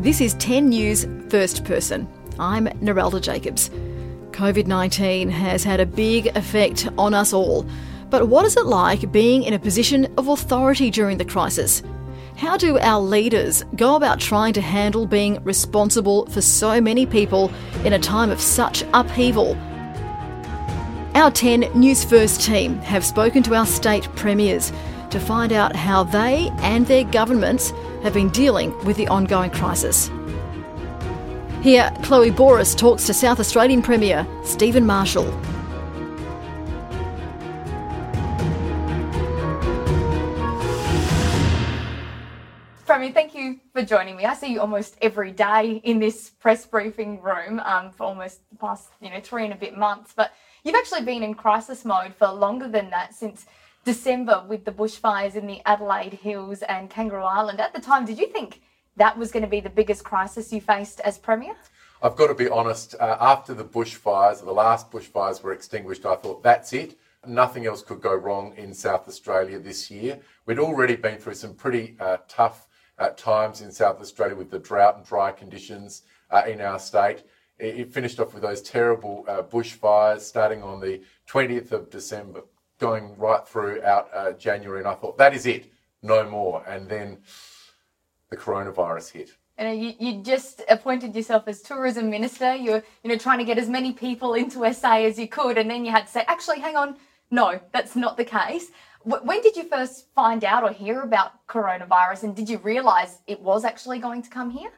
This is 10 News First Person. I'm Narelda Jacobs. COVID 19 has had a big effect on us all. But what is it like being in a position of authority during the crisis? How do our leaders go about trying to handle being responsible for so many people in a time of such upheaval? Our 10 News First team have spoken to our state premiers to find out how they and their governments have been dealing with the ongoing crisis. Here, Chloe Boris talks to South Australian Premier Steven Marshall. Premier, thank you for joining me. I see you almost every day in this press briefing room um, for almost the past, you know, three and a bit months. But you've actually been in crisis mode for longer than that since December with the bushfires in the Adelaide Hills and Kangaroo Island. At the time, did you think that was going to be the biggest crisis you faced as Premier? I've got to be honest, uh, after the bushfires, the last bushfires were extinguished, I thought that's it. Nothing else could go wrong in South Australia this year. We'd already been through some pretty uh, tough uh, times in South Australia with the drought and dry conditions uh, in our state. It, it, finished off with those terrible uh, bushfires starting on the 20th of December, going right through out uh, January. And I thought, that is it, no more. And then the coronavirus hit. And you, you just appointed yourself as tourism minister. You're you know trying to get as many people into SA as you could, and then you had to say, actually, hang on, no, that's not the case. When did you first find out or hear about coronavirus, and did you realise it was actually going to come here?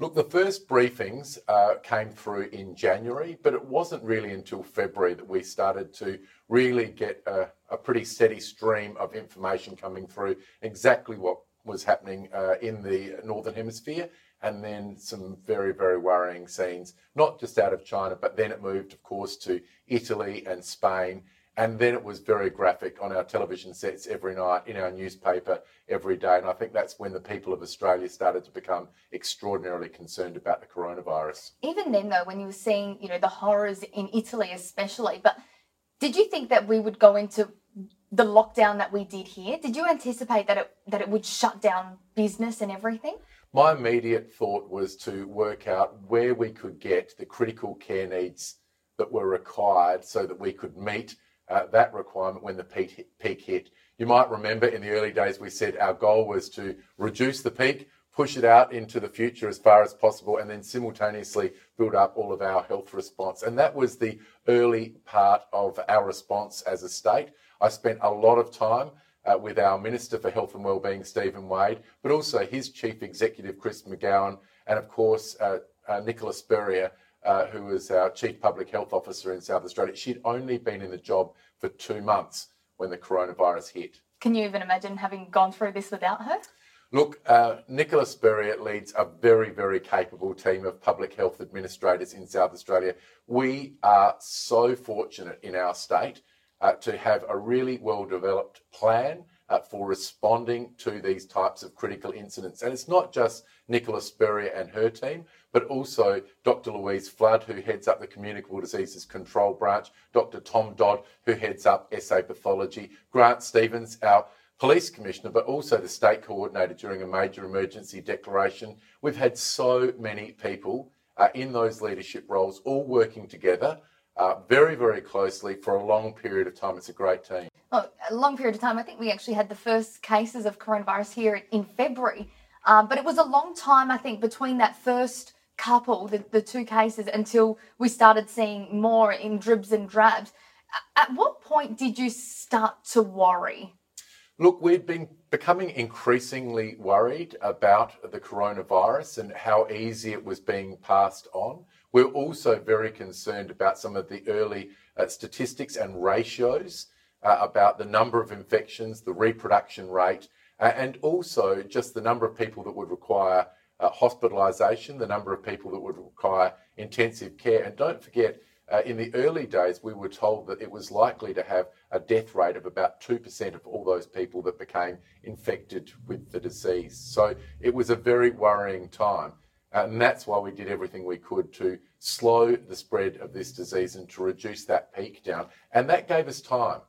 Look, the first briefings uh, came through in January, but it wasn't really until February that we started to really get a, a pretty steady stream of information coming through exactly what was happening uh, in the Northern Hemisphere and then some very, very worrying scenes, not just out of China, but then it moved, of course, to Italy and Spain and then it was very graphic on our television sets every night, in our newspaper every day. And I think that's when the people of Australia started to become extraordinarily concerned about the coronavirus. Even then, though, when you were seeing, you know, the horrors in Italy especially, but did you think that we would go into the lockdown that we did here? Did you anticipate that it that it would shut down business and everything? My immediate thought was to work out where we could get the critical care needs that were required so that we could meet uh, that requirement when the peak hit, peak hit. You might remember in the early days we said our goal was to reduce the peak, push it out into the future as far as possible, and then simultaneously build up all of our health response. And that was the early part of our response as a state. I spent a lot of time uh, with our Minister for Health and Wellbeing, Stephen Wade, but also his Chief Executive, Chris McGowan, and of course, uh, uh, Nicola Spurrier, uh, who was our Chief Public Health Officer in South Australia. She'd only been in the job for two months when the coronavirus hit. Can you even imagine having gone through this without her? Look, uh, Nicola Spurrier leads a very, very capable team of public health administrators in South Australia. We are so fortunate in our state uh, to have a really well developed plan uh, for responding to these types of critical incidents. And it's not just Nicola Spurrier and her team, but also Dr. Louise Flood, who heads up the Communicable Diseases Control Branch, Dr. Tom Dodd, who heads up SA Pathology, Grant Stevens, our Police Commissioner, but also the State Coordinator during a major emergency declaration. We've had so many people uh, in those leadership roles all working together uh, very, very closely for a long period of time. It's a great team. Oh, a long period of time. I think we actually had the first cases of coronavirus here in February, uh, but it was a long time, I think, between that first couple, the, the two cases, until we started seeing more in dribs and drabs. At what point did you start to worry? Look, we've been becoming increasingly worried about the coronavirus and how easy it was being passed on. We're also very concerned about some of the early uh, statistics and ratios uh, about the number of infections, the reproduction rate, uh, and also just the number of people that would require uh, hospitalisation, the number of people that would require intensive care. And don't forget, uh, in the early days, we were told that it was likely to have a death rate of about 2% of all those people that became infected with the disease. So it was a very worrying time. And that's why we did everything we could to slow the spread of this disease and to reduce that peak down. And that gave us time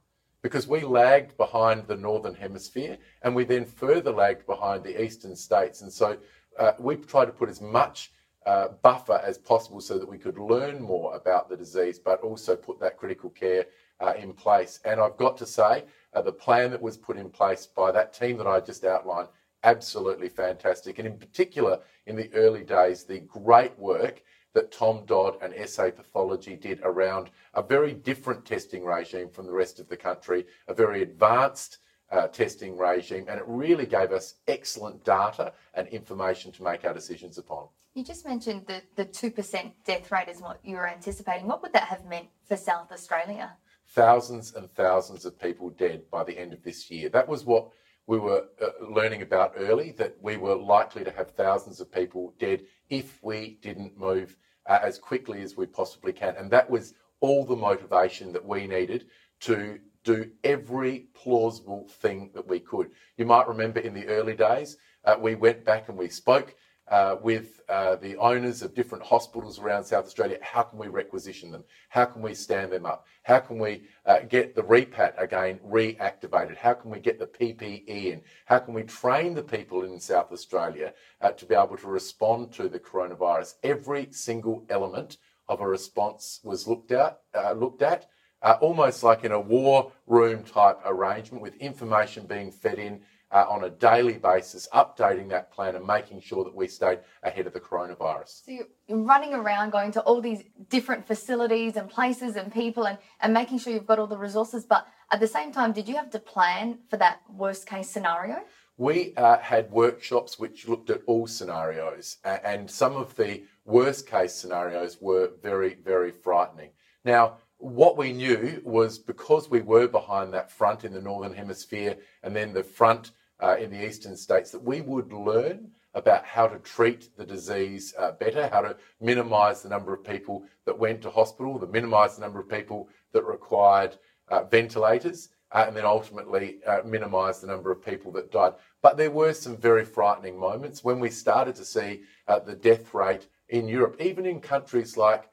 because we lagged behind the Northern Hemisphere and we then further lagged behind the Eastern states. And so uh, we tried to put as much uh, buffer as possible so that we could learn more about the disease, but also put that critical care uh, in place. And I've got to say, uh, the plan that was put in place by that team that I just outlined, absolutely fantastic. And in particular, in the early days, the great work that Tom Dodd and SA Pathology did around a very different testing regime from the rest of the country, a very advanced uh, testing regime, and it really gave us excellent data and information to make our decisions upon. You just mentioned that the 2% death rate is what you were anticipating. What would that have meant for South Australia? Thousands and thousands of people dead by the end of this year. That was what we were uh, learning about early, that we were likely to have thousands of people dead if we didn't move uh, as quickly as we possibly can. And that was all the motivation that we needed to do every plausible thing that we could. You might remember in the early days, uh, we went back and we spoke uh, with uh, the owners of different hospitals around South Australia. How can we requisition them? How can we stand them up? How can we uh, get the REPAT again reactivated? How can we get the PPE in? How can we train the people in South Australia uh, to be able to respond to the coronavirus? Every single element of a response was looked at, uh, looked at uh, almost like in a war room type arrangement with information being fed in uh, on a daily basis, updating that plan and making sure that we stayed ahead of the coronavirus. So you're running around going to all these different facilities and places and people and, and making sure you've got all the resources. But at the same time, did you have to plan for that worst case scenario? We uh, had workshops which looked at all scenarios, and some of the worst case scenarios were very, very frightening. Now, what we knew was because we were behind that front in the northern hemisphere and then the front uh, in the eastern states, that we would learn about how to treat the disease uh, better, how to minimise the number of people that went to hospital, to minimise the number of people that required uh, ventilators, uh, and then ultimately uh, minimise the number of people that died. But there were some very frightening moments when we started to see uh, the death rate in Europe, even in countries like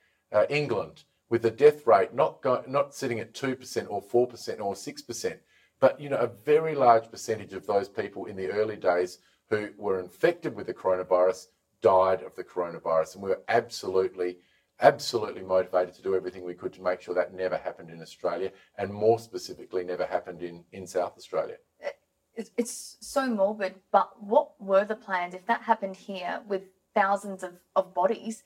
England with the death rate not go, not sitting at 2% or 4% or 6%, but you know a very large percentage of those people in the early days who were infected with the coronavirus died of the coronavirus and we were absolutely absolutely motivated to do everything we could to make sure that never happened in Australia and more specifically never happened in in South Australia. It's so morbid, but what were the plans if that happened here with thousands of, of bodies?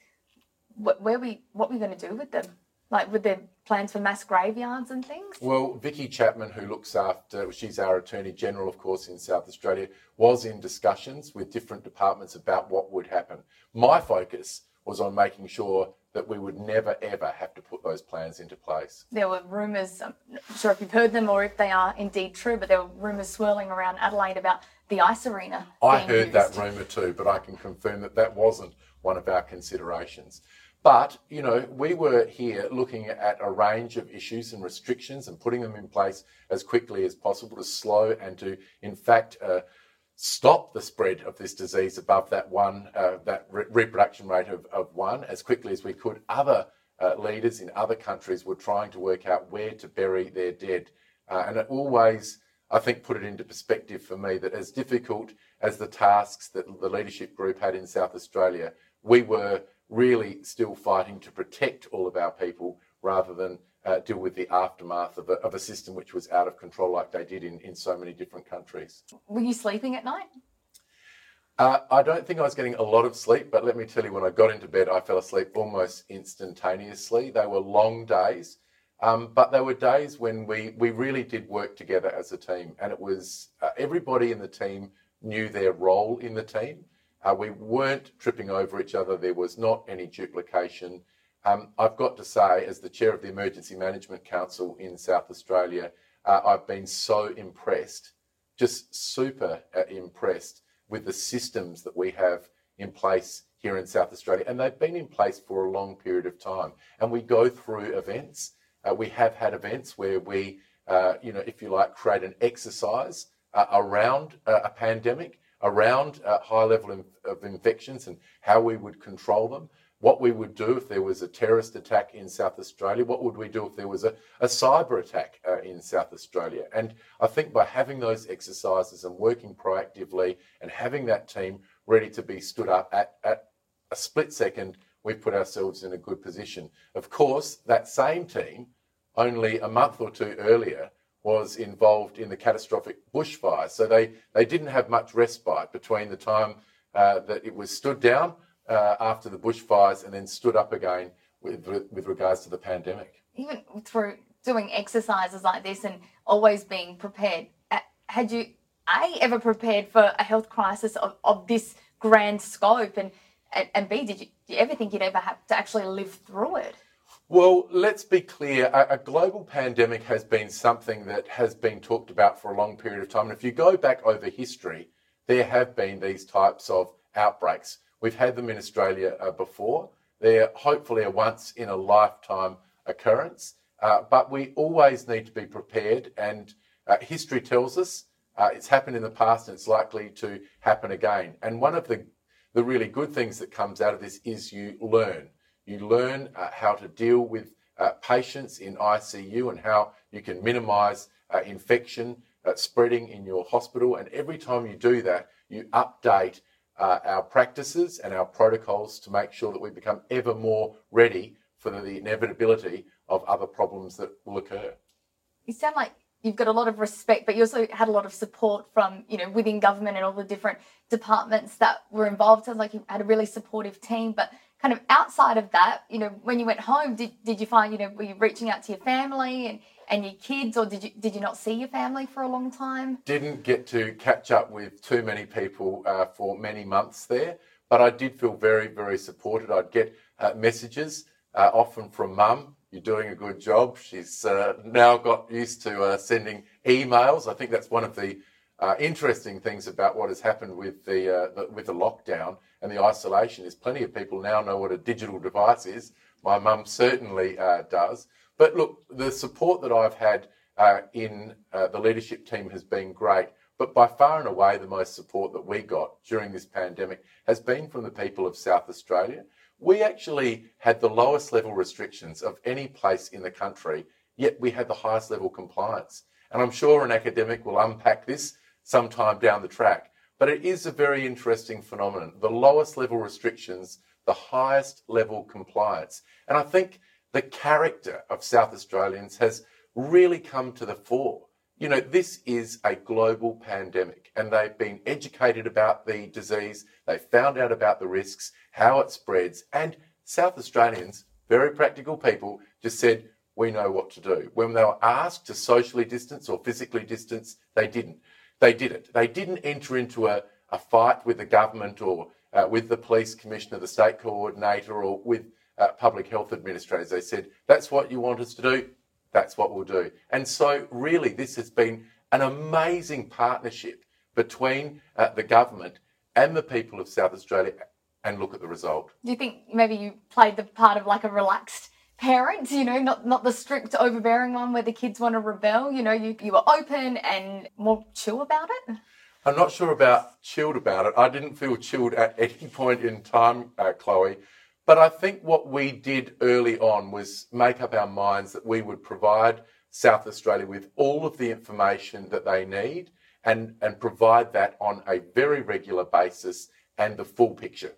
Where we what were we going to do with them? Like with the plans for mass graveyards and things? Well, Vickie Chapman, who looks after, she's our Attorney General, of course, in South Australia, was in discussions with different departments about what would happen. My focus was on making sure that we would never ever have to put those plans into place. There were rumours, I'm not sure if you've heard them or if they are indeed true, but there were rumours swirling around Adelaide about the ice arena. I heard used. that rumour too, but I can confirm that that wasn't one of our considerations. But, you know, we were here looking at a range of issues and restrictions and putting them in place as quickly as possible to slow and to, in fact, uh, stop the spread of this disease above that one, uh, that re- reproduction rate of, of one as quickly as we could. Other uh, leaders in other countries were trying to work out where to bury their dead. Uh, and it always, I think, put it into perspective for me that as difficult as the tasks that the leadership group had in South Australia, we were really still fighting to protect all of our people rather than uh, deal with the aftermath of a, of a system which was out of control like they did in, in so many different countries. Were you sleeping at night? Uh, I don't think I was getting a lot of sleep, but let me tell you, when I got into bed, I fell asleep almost instantaneously. They were long days, um, but they were days when we, we really did work together as a team. And it was uh, everybody in the team knew their role in the team. Uh, we weren't tripping over each other. There was not any duplication. um, I've got to say, as the chair of the Emergency Management Council in South Australia, uh, I've been so impressed, just super uh, impressed with the systems that we have in place here in South Australia. And they've been in place for a long period of time. And we go through events. We have had events where we, you know, if you like, create an exercise around a pandemic, around a high level of, of infections and how we would control them what we would do if there was a terrorist attack in South Australia, what would we do if there was a, a cyber attack uh, in South Australia. And I think by having those exercises and working proactively and having that team ready to be stood up at, at a split second, we've put ourselves in a good position. Of course, that same team, only a month or two earlier, was involved in the catastrophic bushfires. So they, they didn't have much respite between the time uh, that it was stood down uh, after the bushfires and then stood up again with, with regards to the pandemic. Even through doing exercises like this and always being prepared, uh, had you A, ever prepared for a health crisis of, of this grand scope? And, and, and B, did you, did you ever think you'd ever have to actually live through it? Well, let's be clear. A, a, global pandemic has been something that has been talked about for a long period of time. And if you go back over history, there have been these types of outbreaks. We've had them in Australia uh, before. They're hopefully a once in a lifetime occurrence, uh, but we always need to be prepared. And uh, history tells us uh, it's happened in the past and it's likely to happen again. And one of the, the really good things that comes out of this is you learn. You learn uh, how to deal with uh, patients in ICU and how you can minimize infection spreading in your hospital. And every time you do that, you update uh, our practices and our protocols to make sure that we become ever more ready for the inevitability of other problems that will occur. You sound like you've got a lot of respect, but you also had a lot of support from, you know, within government and all the different departments that were involved. Sounds like you had a really supportive team, but kind of outside of that, you know, when you went home, did, did you find, you know, were you reaching out to your family and and your kids, or did you did you not see your family for a long time? Didn't get to catch up with too many people uh, for many months there, but I did feel very very supported. I'd get uh, messages uh, often from mum. You're doing a good job. She's uh, now got used to uh, sending emails. I think that's one of the uh, interesting things about what has happened with the, the with the lockdown and the isolation is plenty of people now know what a digital device is. My mum certainly does. But look, the support that I've had uh, in uh, the leadership team has been great. But by far and away, the most support that we got during this pandemic has been from the people of South Australia. We actually had the lowest level restrictions of any place in the country, yet we had the highest level compliance. And I'm sure an academic will unpack this sometime down the track. But it is a very interesting phenomenon. The lowest level restrictions, the highest level compliance. And I think the character of South Australians has really come to the fore. You know, this is a global pandemic and they've been educated about the disease. They found out about the risks, how it spreads. And South Australians, very practical people, just said, we know what to do. When they were asked to socially distance or physically distance, they didn't. They did it. They didn't enter into a, a fight with the government or uh, with the police commissioner, the state coordinator, or with uh, public health administrators. They said, that's what you want us to do, that's what we'll do. And so, really, this has been an amazing partnership between uh, the government and the people of South Australia. And look at the result. Do you think maybe you played the part of like a relaxed parent, you know, not not the strict overbearing one where the kids want to rebel. You know, you, you were open and more chill about it. I'm not sure about chilled about it. I didn't feel chilled at any point in time, uh, Chloe. But I think what we did early on was make up our minds that we would provide South Australia with all of the information that they need and, and provide that on a very regular basis and the full picture.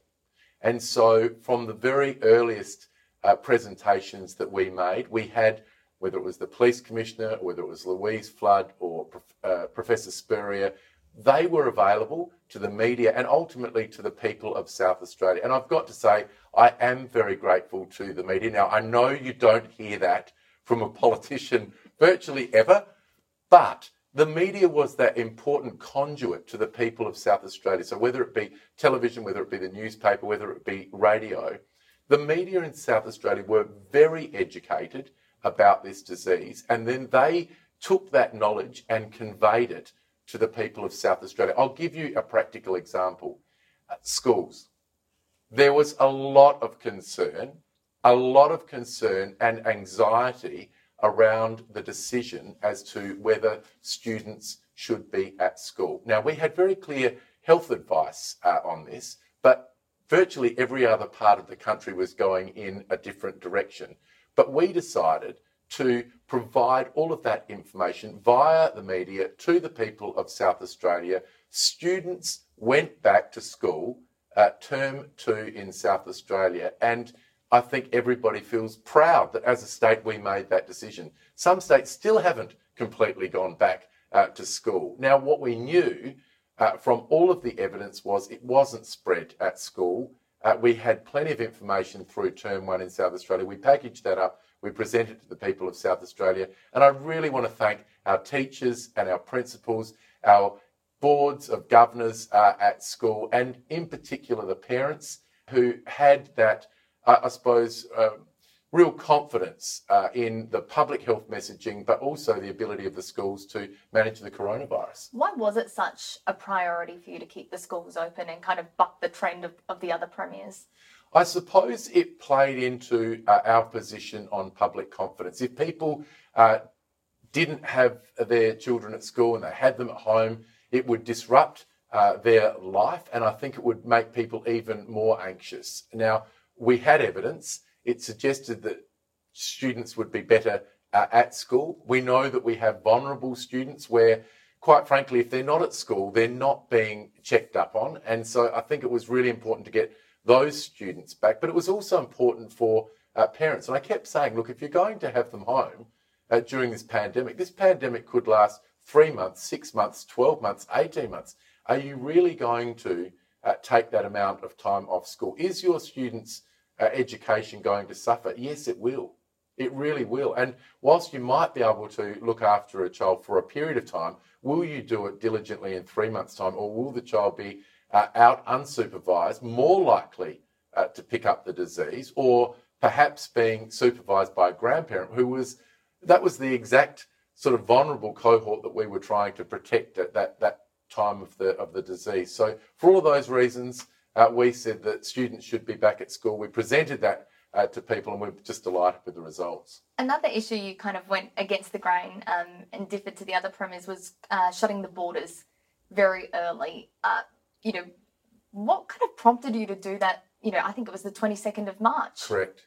And so from the very earliest uh, presentations that we made, we had, whether it was the police commissioner, whether it was Louise Flood or uh, Professor Spurrier, they were available to the media and ultimately to the people of South Australia. And I've got to say, I am very grateful to the media. Now, I know you don't hear that from a politician virtually ever, but the media was that important conduit to the people of South Australia. So, whether it be television, whether it be the newspaper, whether it be radio, the media in South Australia were very educated about this disease, and then they took that knowledge and conveyed it to the people of South Australia. I'll give you a practical example. At schools. There was a lot of concern, a lot of concern and anxiety around the decision as to whether students should be at school. Now, we had very clear health advice uh, on this, but virtually every other part of the country was going in a different direction. But we decided to provide all of that information via the media to the people of South Australia. Students went back to school uh, term two in South Australia, and I think everybody feels proud that as a state we made that decision. Some states still haven't completely gone back uh, to school. Now, what we knew uh, from all of the evidence was it wasn't spread at school. Uh, we had plenty of information through term one in South Australia. We packaged that up we presented it to the people of South Australia. And I really want to thank our teachers and our principals, our boards of governors uh, at school, and in particular the parents who had that, I suppose, uh, real confidence uh, in the public health messaging, but also the ability of the schools to manage the coronavirus. Why was it such a priority for you to keep the schools open and kind of buck the trend of, of the other premiers? I suppose it played into uh, our position on public confidence. If people uh, didn't have their children at school and they had them at home, it would disrupt uh, their life, and I think it would make people even more anxious. Now, we had evidence. It suggested that students would be better uh, at school. We know that we have vulnerable students where, quite frankly, if they're not at school, they're not being checked up on. And so I think it was really important to get those students back. But it was also important for uh, parents. And I kept saying, look, if you're going to have them home uh, during this pandemic, this pandemic could last three months, six months, 12 months, 18 months. Are you really going to uh, take that amount of time off school? Is your students' uh, education going to suffer? Yes, it will. It really will. And whilst you might be able to look after a child for a period of time, will you do it diligently in three months' time, or will the child be uh, out unsupervised, more likely uh, to pick up the disease, or perhaps being supervised by a grandparent who was that was the exact sort of vulnerable cohort that we were trying to protect at that that time of the of the disease. So for all of those reasons, uh, we said that students should be back at school. We presented that uh, to people, and we're just delighted with the results. Another issue you kind of went against the grain um, and differed to the other premiers was uh, shutting the borders very early. Uh, you know, what kind of prompted you to do that? You know, I think it was the 22nd of March. Correct.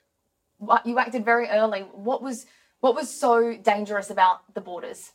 You acted very early. What was what was so dangerous about the borders?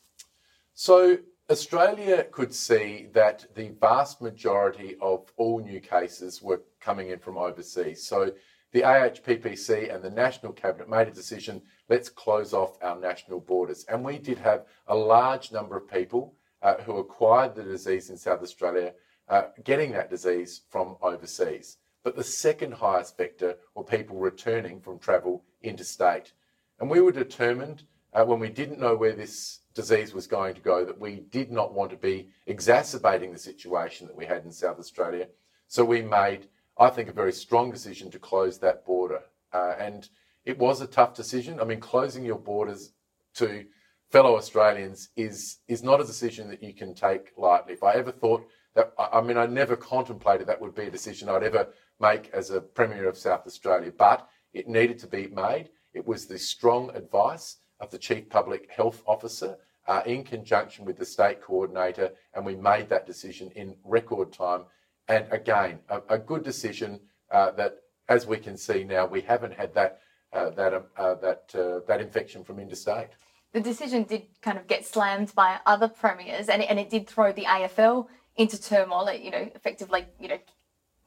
So Australia could see that the vast majority of all new cases were coming in from overseas. So the AHPPC and the National Cabinet made a decision let's close off our national borders. And we did have a large number of people uh, who acquired the disease in South Australia uh, getting that disease from overseas. But the second highest vector were people returning from travel interstate. And we were determined uh, when we didn't know where this disease was going to go that we did not want to be exacerbating the situation that we had in South Australia. So we made, I think, a very strong decision to close that border. Uh, and it was a tough decision. I mean, closing your borders to fellow Australians is, is not a decision that you can take lightly. If I ever thought that I mean, I never contemplated that would be a decision I'd ever make as a Premier of South Australia, but it needed to be made. It was the strong advice of the Chief Public Health Officer uh, in conjunction with the State Coordinator, and we made that decision in record time. And again, a, a good decision uh, that, as we can see now, we haven't had that uh, that um, uh, that uh, that infection from interstate. The decision did kind of get slammed by other premiers, and, and it did throw the AFL into turmoil. It, you know, effectively, you know,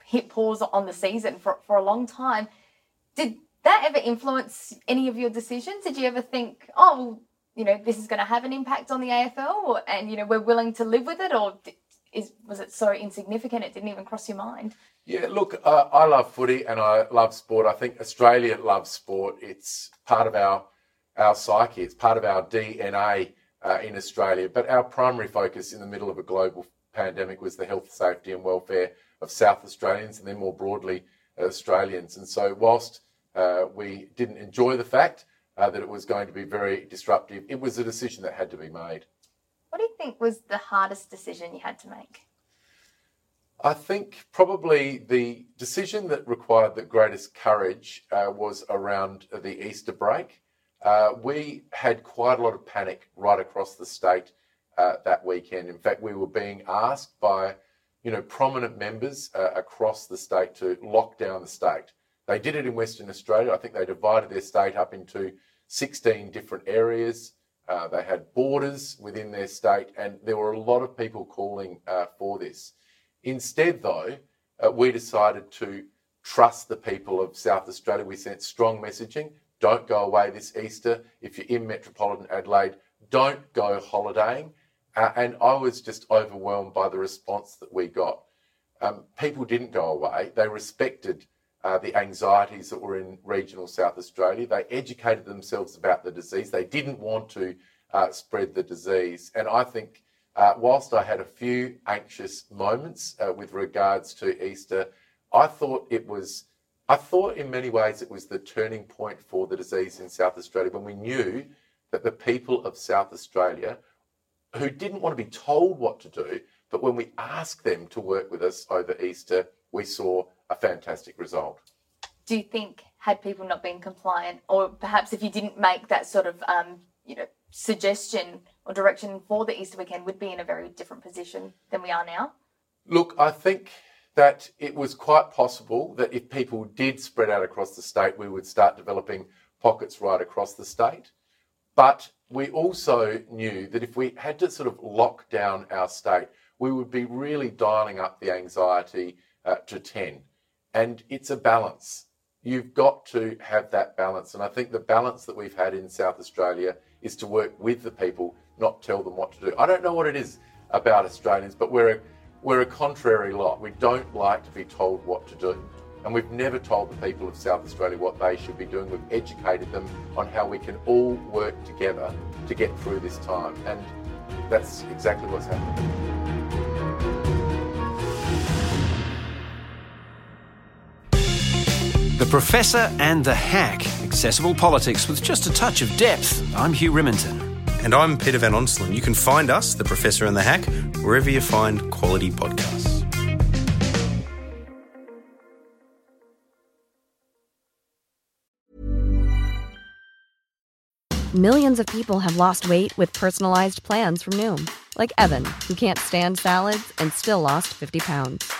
hit pause on the season for, for a long time. Did that ever influence any of your decisions? Did you ever think, oh, well, you know, this is going to have an impact on the AFL, and you know, we're willing to live with it, or is was it so insignificant it didn't even cross your mind? Yeah, look, uh, I love footy and I love sport. I think Australia loves sport. It's part of our our psyche. It's part of our DNA uh, in Australia. But our primary focus in the middle of a global pandemic was the health, safety, and welfare of South Australians, and then more broadly Australians. And so, whilst Uh, we didn't enjoy the fact uh, that it was going to be very disruptive. It was a decision that had to be made. What do you think was the hardest decision you had to make? I think probably the decision that required the greatest courage uh, was around the Easter break. Uh, we had quite a lot of panic right across the state uh, that weekend. In fact, we were being asked by, you know, prominent members uh, across the state to lock down the state. They did it in Western Australia. I think they divided their state up into 16 different areas. Uh, they had borders within their state, and there were a lot of people calling uh, for this. Instead, though, uh, we decided to trust the people of South Australia. We sent strong messaging. Don't go away this Easter. If you're in metropolitan Adelaide, don't go holidaying. Uh, and I was just overwhelmed by the response that we got. Um, people didn't go away. They respected uh, the anxieties that were in regional South Australia. They educated themselves about the disease. They didn't want to uh, spread the disease. And I think uh, whilst I had a few anxious moments uh, with regards to Easter, I thought it was, I thought in many ways it was the turning point for the disease in South Australia when we knew that the people of South Australia, who didn't want to be told what to do, but when we asked them to work with us over Easter, we saw a fantastic result. Do you think had people not been compliant, or perhaps if you didn't make that sort of um, you know suggestion or direction for the Easter weekend, would be in a very different position than we are now? Look, I think that it was quite possible that if people did spread out across the state, we would start developing pockets right across the state. But we also knew that if we had to sort of lock down our state, we would be really dialing up the anxiety uh, to 10. And it's a balance. You've got to have that balance. And I think the balance that we've had in South Australia is to work with the people, not tell them what to do. I don't know what it is about Australians, but we're a, we're a contrary lot. We don't like to be told what to do. And we've never told the people of South Australia what they should be doing. We've educated them on how we can all work together to get through this time. And that's exactly what's happening. The Professor and the Hack. Accessible politics with just a touch of depth. I'm Hugh Riminton. And I'm Peter Van Onselen. You can find us, The Professor and the Hack, wherever you find quality podcasts. Millions of people have lost weight with personalized plans from Noom, like Evan, who can't stand salads and still lost 50 pounds.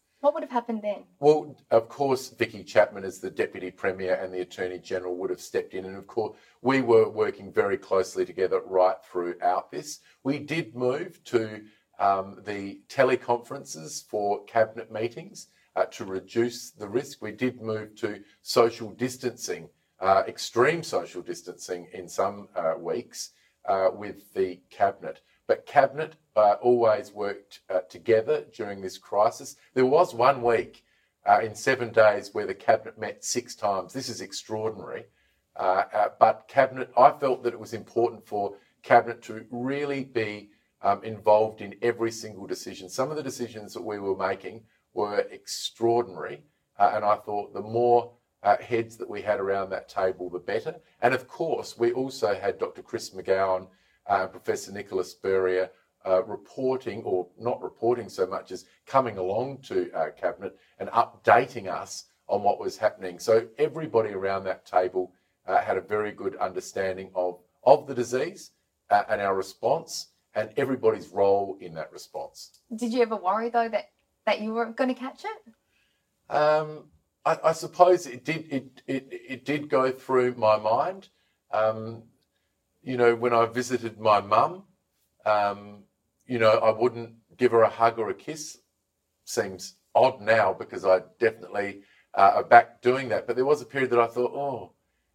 What would have happened then? Well, of course, Vickie Chapman, as the Deputy Premier and the Attorney General, would have stepped in. And of course, we were working very closely together right throughout this. We did move to um, the teleconferences for cabinet meetings uh, to reduce the risk. We did move to social distancing, uh, extreme social distancing in some uh, weeks uh, with the cabinet. But cabinet uh, always worked uh, together during this crisis. There was one week uh, in seven days where the cabinet met six times. This is extraordinary. Uh, uh, but cabinet, I felt that it was important for cabinet to really be um, involved in every single decision. Some of the decisions that we were making were extraordinary, uh, and I thought the more heads that we had around that table, the better. And of course, we also had Dr. Chris McGowan uh, Professor Nicholas Spurrier uh, reporting, or not reporting so much as coming along to uh, Cabinet and updating us on what was happening. So everybody around that table uh, had a very good understanding of, of the disease uh, and our response and everybody's role in that response. Did you ever worry though that, that you were going to catch it? Um, I, I, suppose it did. It, it it did go through my mind. Um, you know, when I visited my mum, um, you know, I wouldn't give her a hug or a kiss. Seems odd now because I definitely uh, are back doing that. But there was a period that I thought, oh,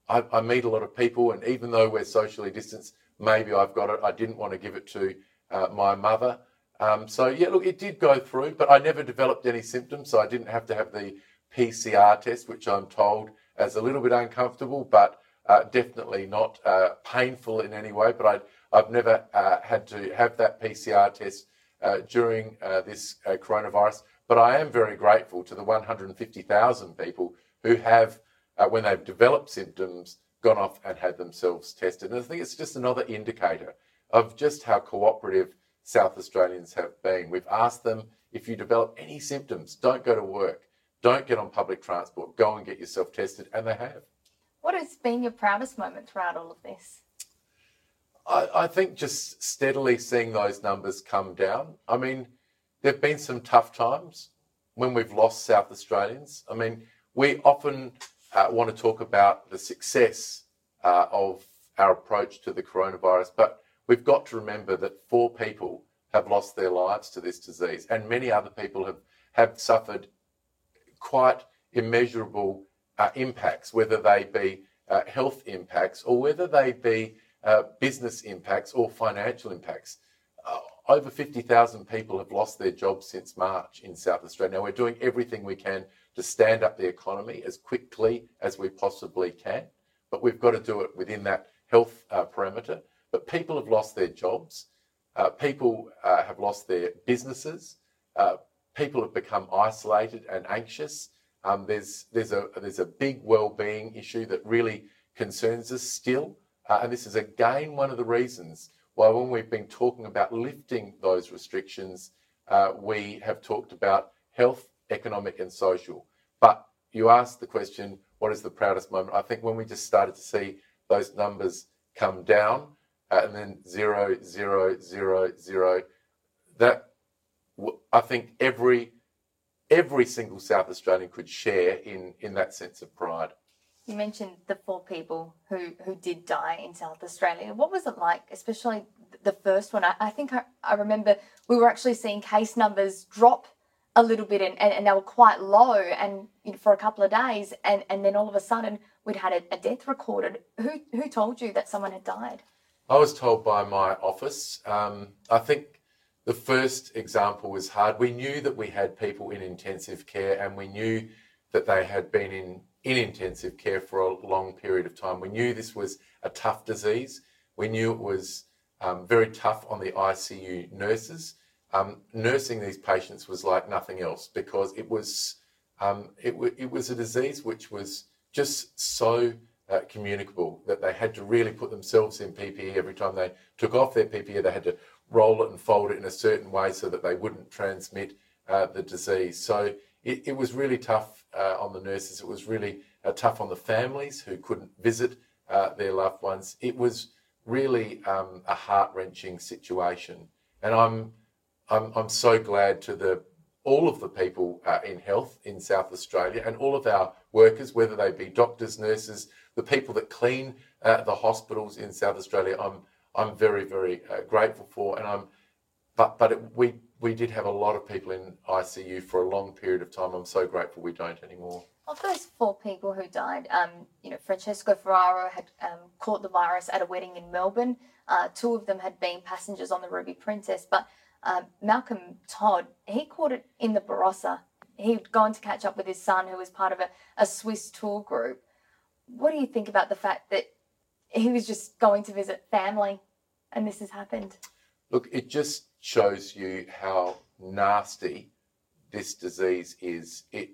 I, I meet a lot of people, and even though we're socially distanced, maybe I've got it. I didn't want to give it to uh, my mother. Um, so yeah, look, it did go through, but I never developed any symptoms, so I didn't have to have the PCR test, which I'm told is a little bit uncomfortable, but uh, definitely not uh, painful in any way. But I, have never uh, had to have that PCR test uh, during uh, this uh, coronavirus. But I am very grateful to the 150,000 people who have, when they've developed symptoms, gone off and had themselves tested. And I think it's just another indicator of just how cooperative South Australians have been. We've asked them if you develop any symptoms, don't go to work, don't get on public transport, go and get yourself tested, and they have. What has been your proudest moment throughout all of this? I, I think just steadily seeing those numbers come down. I mean, there have been some tough times when we've lost South Australians. I mean, we often uh, want to talk about the success uh, of our approach to the coronavirus, but we've got to remember that four people have lost their lives to this disease, and many other people have, have suffered quite immeasurable uh, impacts, whether they be uh, health impacts or whether they be uh, business impacts or financial impacts. Uh, over 50,000 people have lost their jobs since March in South Australia. Now, we're doing everything we can to stand up the economy as quickly as we possibly can, but we've got to do it within that health uh, parameter. But people have lost their jobs, uh, people have lost their businesses, people have become isolated and anxious. Um, there's there's a there's a big well-being issue that really concerns us still, uh, and this is again one of the reasons why when we've been talking about lifting those restrictions, uh, we have talked about health, economic, and social. But you asked the question, what is the proudest moment? I think when we just started to see those numbers come down, uh, and then zero, zero, zero, zero, that I think every every single South Australian could share in, in that sense of pride. You mentioned the four people who, who did die in South Australia. What was it like, especially the first one? I, I think I, I remember we were actually seeing case numbers drop a little bit and, and, and they were quite low and you know, for a couple of days and, and then all of a sudden we'd had a, a death recorded. Who, who told you that someone had died? I was told by my office. Um, I think the first example was hard. We knew that we had people in intensive care and we knew that they had been in, in intensive care for a long period of time. We knew this was a tough disease. We knew it was um, very tough on the ICU nurses. Um, nursing these patients was like nothing else because it was um, it, w- it was a disease which was just so uh, communicable that they had to really put themselves in PPE every time they took off their PPE. They had to roll it and fold it in a certain way so that they wouldn't transmit uh, the disease. So it, it was really tough uh, on the nurses. It was really uh, tough on the families who couldn't visit uh, their loved ones. It was really um, a heart wrenching situation, and I'm I'm I'm so glad to the all of the people uh, in health in South Australia and all of our workers, whether they be doctors, nurses, the people that clean uh, the hospitals in South Australia. I'm I'm very, very uh, grateful for. And I'm, but but it, we we did have a lot of people in ICU for a long period of time. I'm so grateful we don't anymore. Of those four people who died, um, you know, Francesco Ferraro had um, caught the virus at a wedding in Melbourne. Uh, two of them had been passengers on the Ruby Princess, but um, Malcolm Todd, he caught it in the Barossa. He'd gone to catch up with his son, who was part of a, a Swiss tour group. What do you think about the fact that he was just going to visit family and this has happened? Look, it just shows you how nasty this disease is. It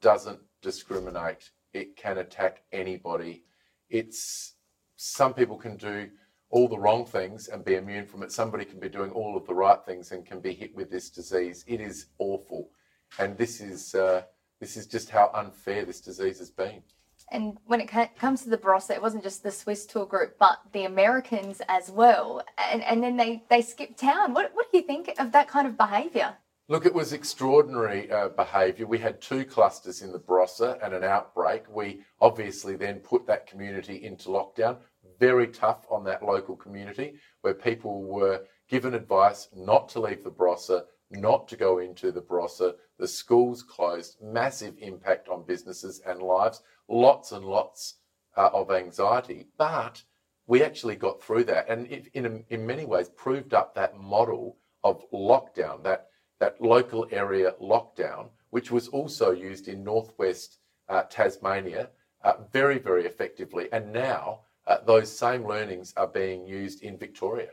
doesn't discriminate. It can attack anybody. It's some people can do all the wrong things and be immune from it. Somebody can be doing all of the right things and can be hit with this disease. It is awful, and this is uh, this is just how unfair this disease has been. And when it comes to the Barossa, it wasn't just the Swiss tour group, but the Americans as well. And, and then they, they skipped town. What, what do you think of that kind of behaviour? Look, it was extraordinary uh, behaviour. We had two clusters in the Barossa and an outbreak. We obviously then put that community into lockdown. Very tough on that local community where people were given advice not to leave the Barossa, not to go into the Barossa. The schools closed, massive impact on businesses and lives lots and lots uh, of anxiety, but we actually got through that, and it, in in many ways proved up that model of lockdown, that that local area lockdown, which was also used in northwest uh, Tasmania uh, very very effectively, and now uh, those same learnings are being used in Victoria.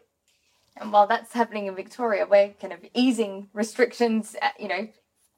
And while that's happening in Victoria, we're kind of easing restrictions, uh, you know,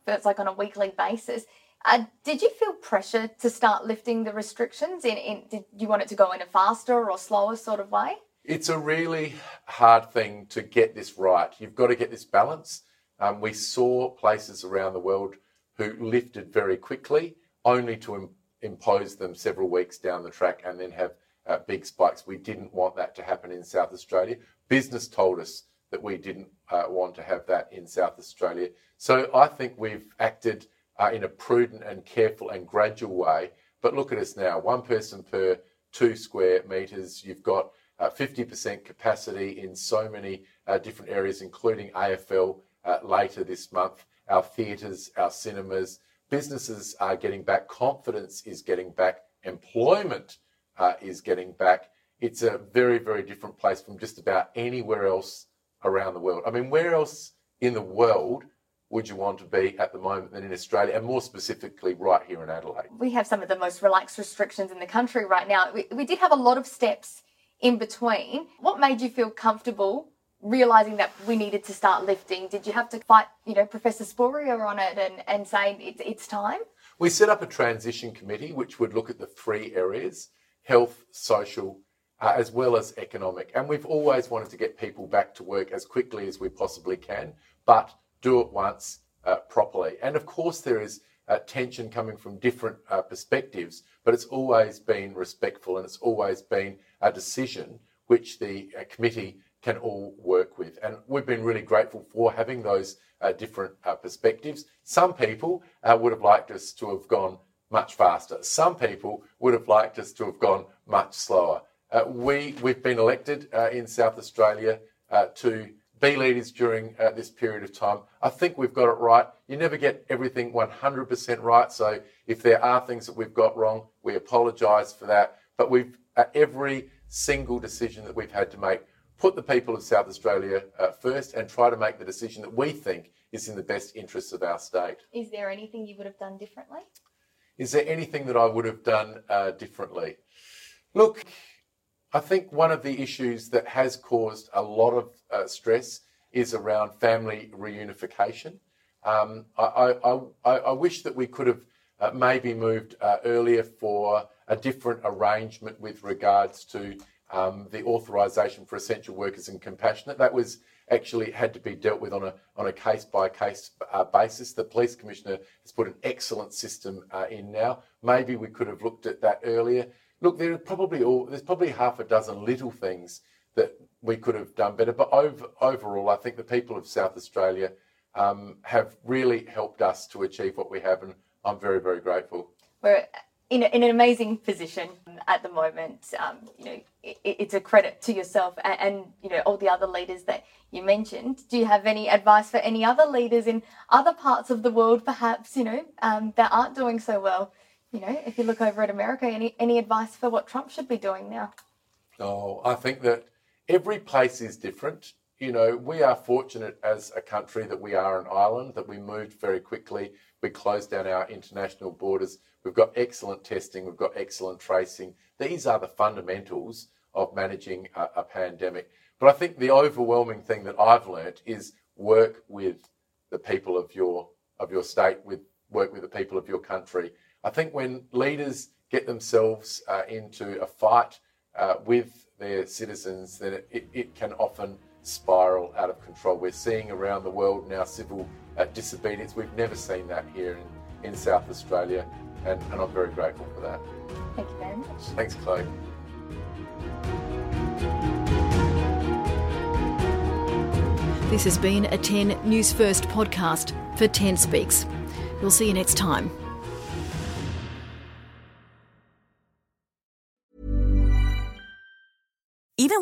it's like on a weekly basis. Uh, did you feel pressure to start lifting the restrictions? In, in did you want it to go in a faster or slower sort of way? It's a really hard thing to get this right. You've got to get this balance. Um, we saw places around the world who lifted very quickly, only to Im- impose them several weeks down the track and then have uh, big spikes. We didn't want that to happen in South Australia. Business told us that we didn't uh, want to have that in South Australia. So I think we've acted uh, in a prudent and careful and gradual way. But look at us now one person per two square metres. You've got uh, 50% capacity in so many uh, different areas, including AFL uh, later this month, our theatres, our cinemas. Businesses are getting back, confidence is getting back, employment uh, is getting back. It's a very, very different place from just about anywhere else around the world. I mean, where else in the world would you want to be at the moment than in Australia, and more specifically, right here in Adelaide? We have some of the most relaxed restrictions in the country right now. We, we did have a lot of steps in between. What made you feel comfortable realizing that we needed to start lifting? Did you have to fight, you know, Professor Spurrier on it and, and say it's, it's time? We set up a transition committee which would look at the three areas health, social, uh, as well as economic. And we've always wanted to get people back to work as quickly as we possibly can, but do it once uh, properly. And of course, there is uh, tension coming from different uh, perspectives, but it's always been respectful and it's always been a decision which the uh, committee can all work with. And we've been really grateful for having those uh, different uh, perspectives. Some people would have liked us to have gone much faster. Some people would have liked us to have gone much slower. we, we've been elected in South Australia to be leaders during uh, this period of time. I think we've got it right. You never get everything 100% right. So if there are things that we've got wrong, we apologise for that. But we've, uh, every single decision that we've had to make, put the people of South Australia uh, first and try to make the decision that we think is in the best interests of our state. Is there anything you would have done differently? Is there anything that I would have done uh, differently? Look, I think one of the issues that has caused a lot of uh, stress is around family reunification. Um, I, I, I, I, wish that we could have uh, maybe moved uh, earlier for a different arrangement with regards to um, the authorisation for essential workers and compassionate. That was actually had to be dealt with on a on a case by case uh, basis. The police commissioner has put an excellent system uh, in now. Maybe we could have looked at that earlier. Look, there are probably all, there's probably half a dozen little things that we could have done better. But over, overall, I think the people of South Australia um, have really helped us to achieve what we have, and I'm very, very grateful. We're in, a, in an amazing position at the moment. Um, you know, it, it's a credit to yourself and, and, you know all the other leaders that you mentioned. Do you have any advice for any other leaders in other parts of the world, perhaps you know, um, that aren't doing so well? You know, if you look over at America, any any advice for what Trump should be doing now? Oh, I think that every place is different. You know, we are fortunate as a country that we are an island, that we moved very quickly. We closed down our international borders. We've got excellent testing. We've got excellent tracing. These are the fundamentals of managing a, a pandemic. But I think the overwhelming thing that I've learnt is work with the people of your of your state, with work with the people of your country I think when leaders get themselves uh, into a fight uh, with their citizens, then it, it, it, can often spiral out of control. We're seeing around the world now civil uh, disobedience. We've never seen that here in, in South Australia, and, and I'm very grateful for that. Thank you very much. Thanks, Chloe. This has been a 10 News First podcast for 10 Speaks. We'll see you next time.